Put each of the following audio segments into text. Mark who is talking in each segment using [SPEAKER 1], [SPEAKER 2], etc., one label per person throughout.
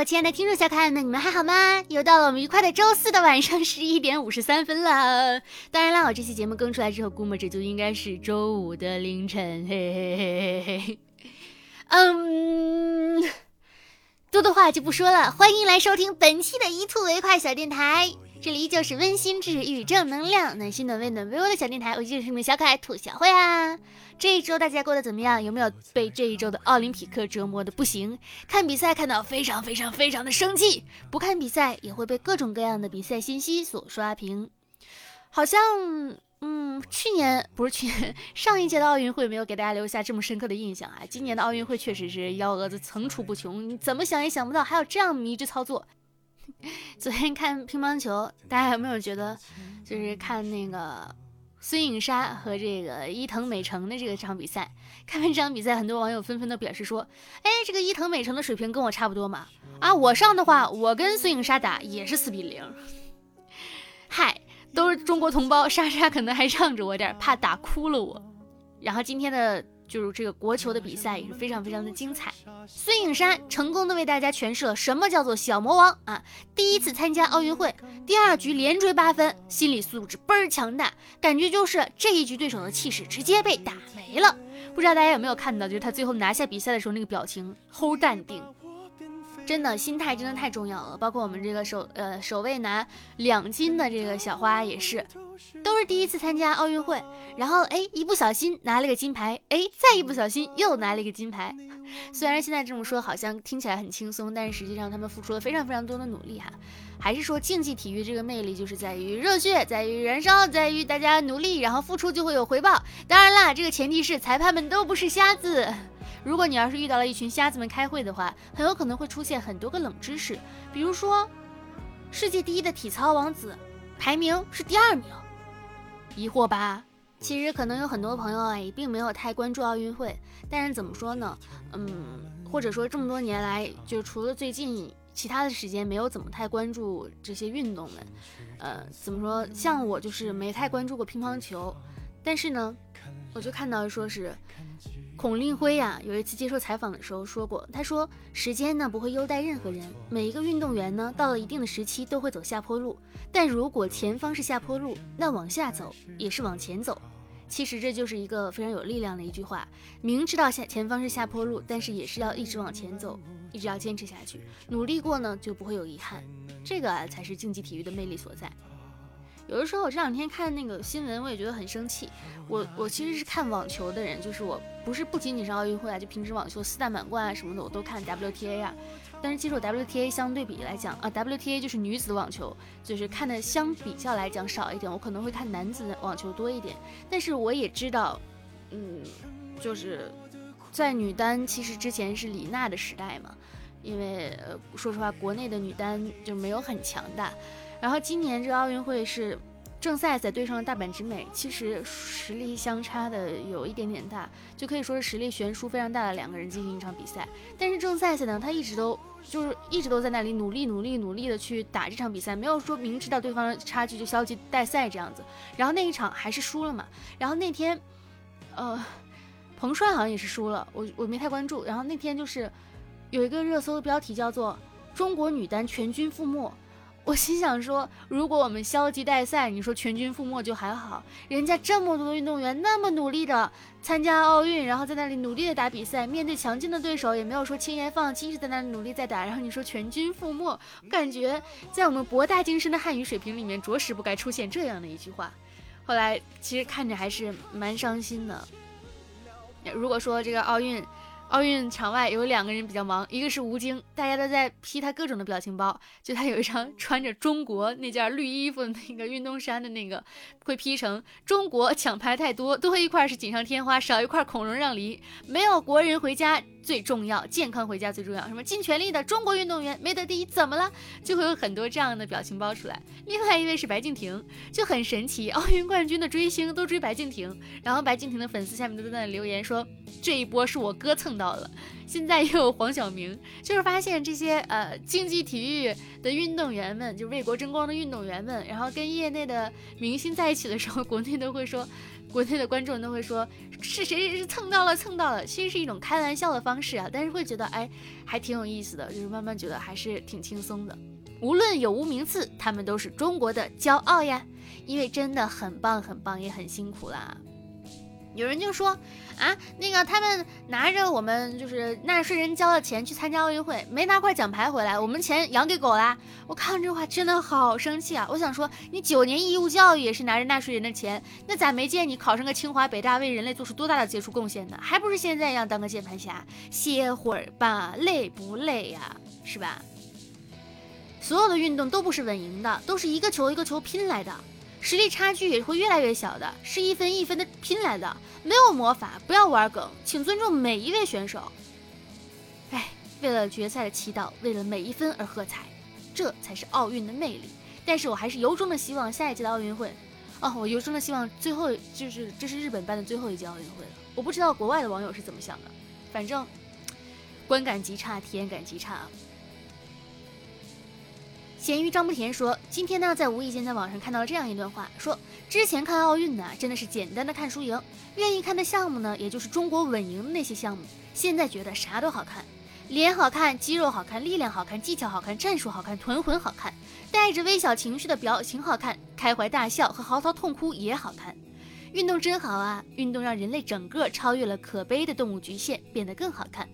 [SPEAKER 1] 我亲爱的听众小可爱们，你们还好吗？又到了我们愉快的周四的晚上十一点五十三分了。当然啦，我这期节目更出来之后，估摸着就应该是周五的凌晨。嘿嘿嘿嘿嘿。嗯，多的话就不说了，欢迎来收听本期的一兔为快小电台。这里依旧是温馨治愈、正能量、暖心暖胃暖被窝的小电台，我就是你们小可爱兔小慧啊。这一周大家过得怎么样？有没有被这一周的奥林匹克折磨的不行？看比赛看到非常非常非常的生气，不看比赛也会被各种各样的比赛信息所刷屏。好像，嗯，去年不是去年上一届的奥运会没有给大家留下这么深刻的印象啊。今年的奥运会确实是幺蛾子层出不穷，你怎么想也想不到还有这样迷之操作。昨天看乒乓球，大家有没有觉得，就是看那个孙颖莎和这个伊藤美诚的这个场比赛？看完这场比赛，很多网友纷纷都表示说：“哎，这个伊藤美诚的水平跟我差不多嘛？啊，我上的话，我跟孙颖莎打也是四比零。嗨，都是中国同胞，莎莎可能还让着我点，怕打哭了我。然后今天的。”就是这个国球的比赛也是非常非常的精彩。孙颖莎成功的为大家诠释了什么叫做小魔王啊！第一次参加奥运会，第二局连追八分，心理素质倍儿强大，感觉就是这一局对手的气势直接被打没了。不知道大家有没有看到，就是他最后拿下比赛的时候那个表情，齁淡定。真的心态真的太重要了，包括我们这个首呃首位拿两金的这个小花也是，都是第一次参加奥运会，然后哎一不小心拿了个金牌，哎再一不小心又拿了一个金牌。虽然现在这么说好像听起来很轻松，但是实际上他们付出了非常非常多的努力哈。还是说竞技体育这个魅力就是在于热血，在于燃烧，在于大家努力，然后付出就会有回报。当然啦，这个前提是裁判们都不是瞎子。如果你要是遇到了一群瞎子们开会的话，很有可能会出现很多个冷知识，比如说，世界第一的体操王子排名是第二名，疑惑吧？其实可能有很多朋友啊，也并没有太关注奥运会，但是怎么说呢？嗯，或者说这么多年来，就除了最近其他的时间没有怎么太关注这些运动们，呃，怎么说？像我就是没太关注过乒乓球，但是呢，我就看到说是。孔令辉呀，有一次接受采访的时候说过，他说：“时间呢不会优待任何人，每一个运动员呢到了一定的时期都会走下坡路，但如果前方是下坡路，那往下走也是往前走。其实这就是一个非常有力量的一句话，明知道下前方是下坡路，但是也是要一直往前走，一直要坚持下去，努力过呢就不会有遗憾，这个啊才是竞技体育的魅力所在。”有的时候我这两天看那个新闻，我也觉得很生气。我我其实是看网球的人，就是我不是不仅仅是奥运会啊，就平时网球四大满贯啊什么的我都看 WTA 啊。但是其实我 WTA 相对比来讲啊，WTA 就是女子网球，就是看的相比较来讲少一点，我可能会看男子网球多一点。但是我也知道，嗯，就是在女单其实之前是李娜的时代嘛，因为说实话国内的女单就没有很强大。然后今年这个奥运会是郑赛赛对上了大阪直美，其实实力相差的有一点点大，就可以说是实力悬殊非常大的两个人进行一场比赛。但是郑赛赛呢，他一直都就是一直都在那里努力努力努力的去打这场比赛，没有说明知道对方的差距就消极待赛这样子。然后那一场还是输了嘛。然后那天，呃，彭帅好像也是输了，我我没太关注。然后那天就是有一个热搜的标题叫做“中国女单全军覆没”。我心想说，如果我们消极待赛，你说全军覆没就还好。人家这么多的运动员那么努力的参加奥运，然后在那里努力的打比赛，面对强劲的对手也没有说轻言放弃，是在那里努力在打。然后你说全军覆没，感觉在我们博大精深的汉语水平里面，着实不该出现这样的一句话。后来其实看着还是蛮伤心的。如果说这个奥运，奥运场外有两个人比较忙，一个是吴京，大家都在 P 他各种的表情包，就他有一张穿着中国那件绿衣服的那个运动衫的那个，会 P 成中国抢牌太多，多一块是锦上添花，少一块孔融让梨，没有国人回家。最重要，健康回家最重要。什么尽全力的中国运动员没得第一怎么了？就会有很多这样的表情包出来。另外一位是白敬亭，就很神奇，奥运冠军的追星都追白敬亭，然后白敬亭的粉丝下面都在那留言说这一波是我哥蹭到了。现在又有黄晓明，就是发现这些呃竞技体育的运动员们，就为国争光的运动员们，然后跟业内的明星在一起的时候，国内都会说。国内的观众都会说是谁是蹭到了蹭到了，其实是一种开玩笑的方式啊，但是会觉得哎还挺有意思的，就是慢慢觉得还是挺轻松的。无论有无名次，他们都是中国的骄傲呀，因为真的很棒很棒，也很辛苦啦。有人就说啊，那个他们拿着我们就是纳税人交的钱去参加奥运会，没拿块奖牌回来，我们钱养给狗啦！我看完这话真的好生气啊！我想说，你九年义务教育也是拿着纳税人的钱，那咋没见你考上个清华北大，为人类做出多大的杰出贡献呢？还不是现在一样当个键盘侠，歇会儿吧，累不累呀？是吧？所有的运动都不是稳赢的，都是一个球一个球拼来的。实力差距也会越来越小的，是一分一分的拼来的，没有魔法，不要玩梗，请尊重每一位选手。哎，为了决赛的祈祷，为了每一分而喝彩，这才是奥运的魅力。但是我还是由衷的希望下一届的奥运会，哦，我由衷的希望最后就是这是日本办的最后一届奥运会了。我不知道国外的网友是怎么想的，反正观感极差，体验感极差。咸鱼张不甜说：“今天呢，在无意间在网上看到了这样一段话，说之前看奥运呢，真的是简单的看输赢，愿意看的项目呢，也就是中国稳赢的那些项目。现在觉得啥都好看，脸好看，肌肉好看，力量好看，技巧好看，战术好看，臀魂好看，带着微小情绪的表情好看，开怀大笑和嚎啕痛哭也好看。运动真好啊！运动让人类整个超越了可悲的动物局限，变得更好看。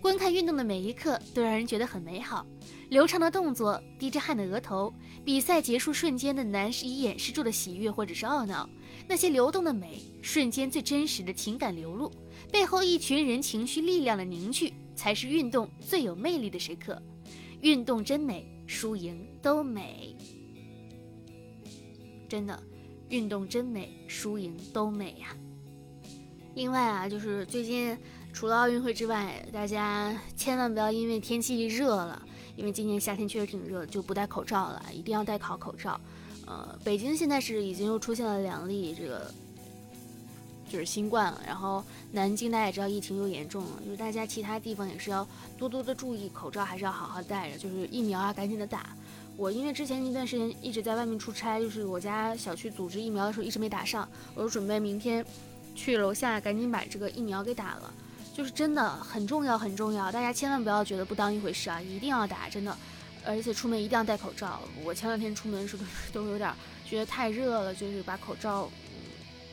[SPEAKER 1] 观看运动的每一刻都让人觉得很美好。”流畅的动作，滴着汗的额头，比赛结束瞬间的难以掩饰住的喜悦或者是懊恼，那些流动的美，瞬间最真实的情感流露，背后一群人情绪力量的凝聚，才是运动最有魅力的时刻。运动真美，输赢都美，真的，运动真美，输赢都美呀。另外啊，就是最近除了奥运会之外，大家千万不要因为天气热了。因为今年夏天确实挺热，就不戴口罩了，一定要戴好口罩。呃，北京现在是已经又出现了两例这个，就是新冠了。然后南京大家也知道疫情又严重了，就是大家其他地方也是要多多的注意，口罩还是要好好戴着。就是疫苗啊，赶紧的打。我因为之前一段时间一直在外面出差，就是我家小区组织疫苗的时候一直没打上，我就准备明天去楼下赶紧把这个疫苗给打了。就是真的很重要，很重要，大家千万不要觉得不当一回事啊，一定要打，真的，而且出门一定要戴口罩。我前两天出门的时候都有点觉得太热了，就是把口罩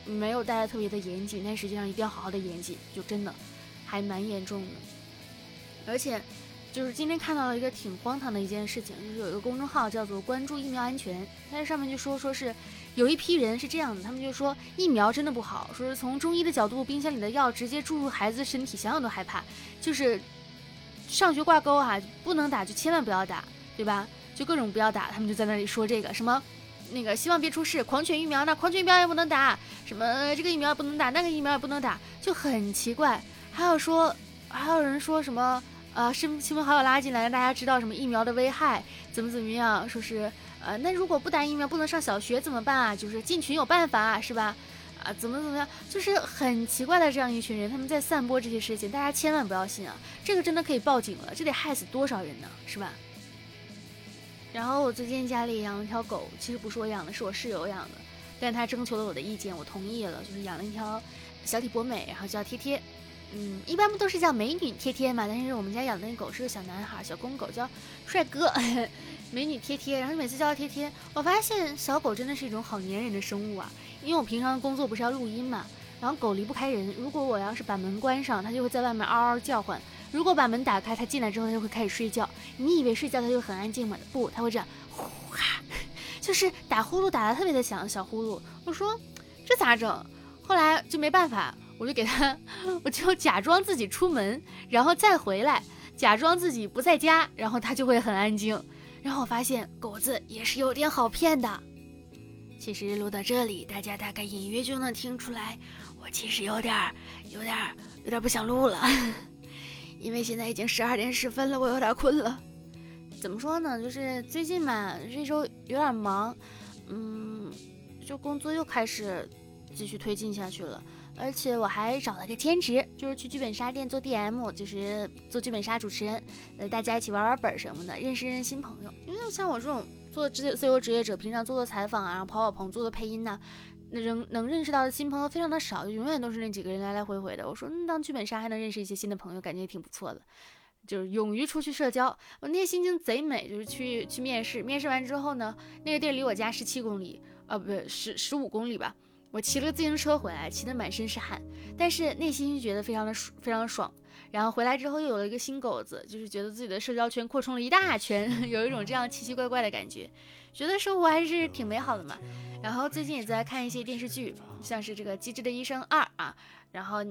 [SPEAKER 1] 没有戴的特别的严谨，但实际上一定要好好的严谨，就真的还蛮严重的。而且就是今天看到了一个挺荒唐的一件事情，就是有一个公众号叫做“关注疫苗安全”，它上面就说说是。有一批人是这样的，他们就说疫苗真的不好，说是从中医的角度，冰箱里的药直接注入孩子身体，想想都害怕。就是上学挂钩哈，不能打就千万不要打，对吧？就各种不要打，他们就在那里说这个什么那个希望别出事，狂犬疫苗那狂犬疫苗也不能打，什么这个疫苗也不能打，那个疫苗也不能打，就很奇怪。还有说还有人说什么呃是亲朋好友拉进来让大家知道什么疫苗的危害，怎么怎么样，说是。呃，那如果不打疫苗不能上小学怎么办啊？就是进群有办法是吧？啊，怎么怎么样？就是很奇怪的这样一群人，他们在散播这些事情，大家千万不要信啊！这个真的可以报警了，这得害死多少人呢？是吧？然后我最近家里养了条狗，其实不是我养的，是我室友养的，但他征求了我的意见，我同意了，就是养了一条小体博美，然后叫贴贴。嗯，一般不都是叫美女贴贴嘛？但是我们家养的那狗是个小男孩，小公狗，叫帅哥。美女贴贴，然后每次叫它贴贴，我发现小狗真的是一种好粘人的生物啊。因为我平常工作不是要录音嘛，然后狗离不开人。如果我要是把门关上，它就会在外面嗷嗷叫唤；如果把门打开，它进来之后它就会开始睡觉。你以为睡觉它就很安静吗？不，它会这样呼哈，就是打呼噜打的特别的响，小呼噜。我说这咋整？后来就没办法，我就给他，我就假装自己出门，然后再回来，假装自己不在家，然后他就会很安静。然后我发现狗子也是有点好骗的。其实录到这里，大家大概隐约就能听出来，我其实有点、有点、有点不想录了，因为现在已经十二点十分了，我有点困了。怎么说呢？就是最近嘛，这周有点忙，嗯，就工作又开始继续推进下去了。而且我还找了个兼职，就是去剧本杀店做 DM，就是做剧本杀主持人，呃，大家一起玩玩本什么的，认识认识新朋友。因为像我这种做自自由职业者，平常做做采访啊，然后跑跑棚做做配音呐，那
[SPEAKER 2] 能能认识到的新朋友非常的少，永远都是那几个人来来回回的。我说，嗯，当剧本杀还能认识一些新的朋友，感觉也挺不错的。就是勇于出去社交，我那天心情贼美。就是去去面试，面试完之后呢，那个地儿离我家十七公里，呃，不对，十十五公里吧。我骑了个自行车回来，骑得满身是汗，但是内心觉得非常的非常的爽。然后回来之后又有了一个新狗子，就是觉得自己的社交圈扩充了一大圈，有一种这样奇奇怪怪的感觉，觉得生活还是挺美好的嘛。然后最近也在看一些电视剧，像是这个《机智的医生二》啊，然后。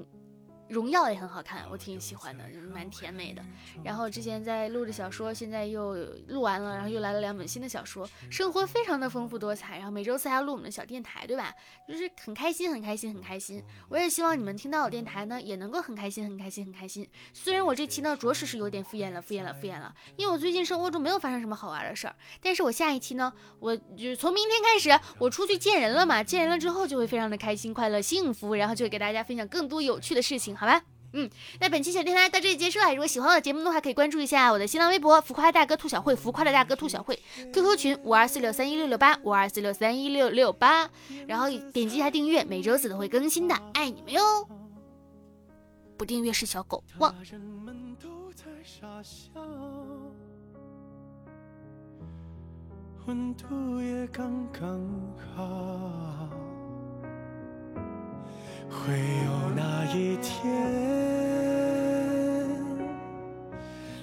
[SPEAKER 2] 荣耀也很好看，我挺喜欢的，蛮甜美的。然后之前在录着小说，现在又录完了，然后又来了两本新的小说，生活非常的丰富多彩。然后每周四还要录我们的小电台，对吧？就是很开心，很开心，很开心。我也希望你们听到我电台呢，也能够很开心，很开心，很开心。虽然我这期呢，着实是有点敷衍了，敷衍了，敷衍了，因为我最近生活中没有发生什么好玩的事儿。但是我下一期呢，我就从明天开始，我出去见人了嘛，见人了之后就会非常的开心、快乐、幸福，然后就会给大家分享更多有趣的事情。好吧，嗯，那本期小电台到这里结束了。如果喜欢我的节目的话，可以关注一下我的新浪微博“浮夸大哥兔小慧”，浮夸的大哥兔小慧，QQ 群五二四六三一六六八五二四六三一六六八，然后点击一下订阅，每周四都会更新的，爱你们哟！不订阅是小狗汪。温度也刚刚好。会有那一天，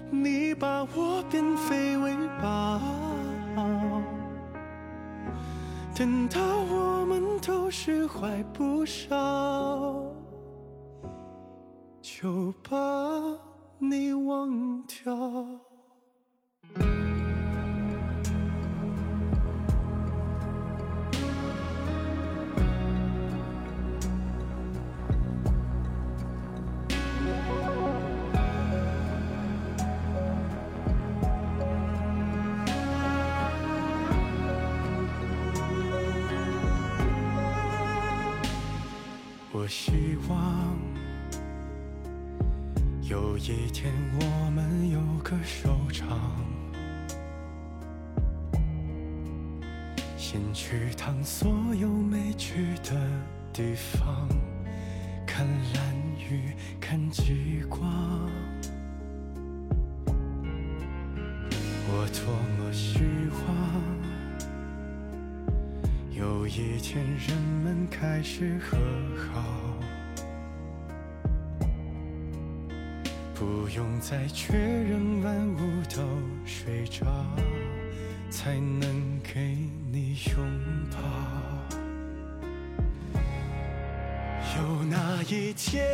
[SPEAKER 2] 你把我变废为宝，等到我们都释怀不少，就把你忘掉。我希望有一天我们有个收场，先去趟所有没去的地方，看蓝雨，看极光。我多么希望。有一天，人们开始和好，不用再确认万物都睡着，才能给你拥抱。有那一天，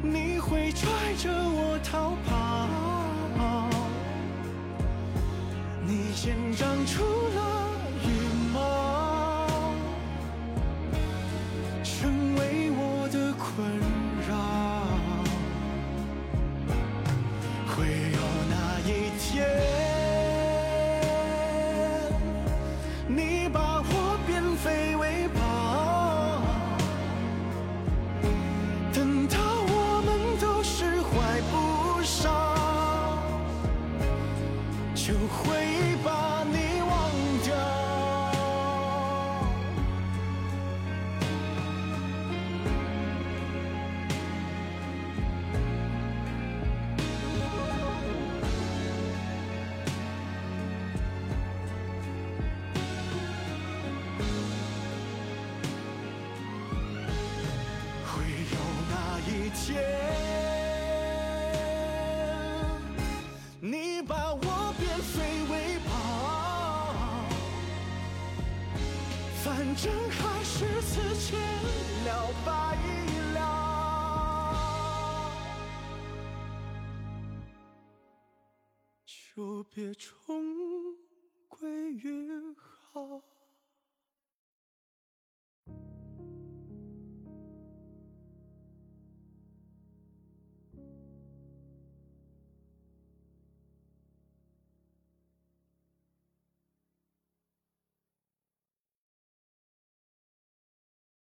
[SPEAKER 2] 你会拽着我逃跑。先长出了此前了白了，就别重归于好。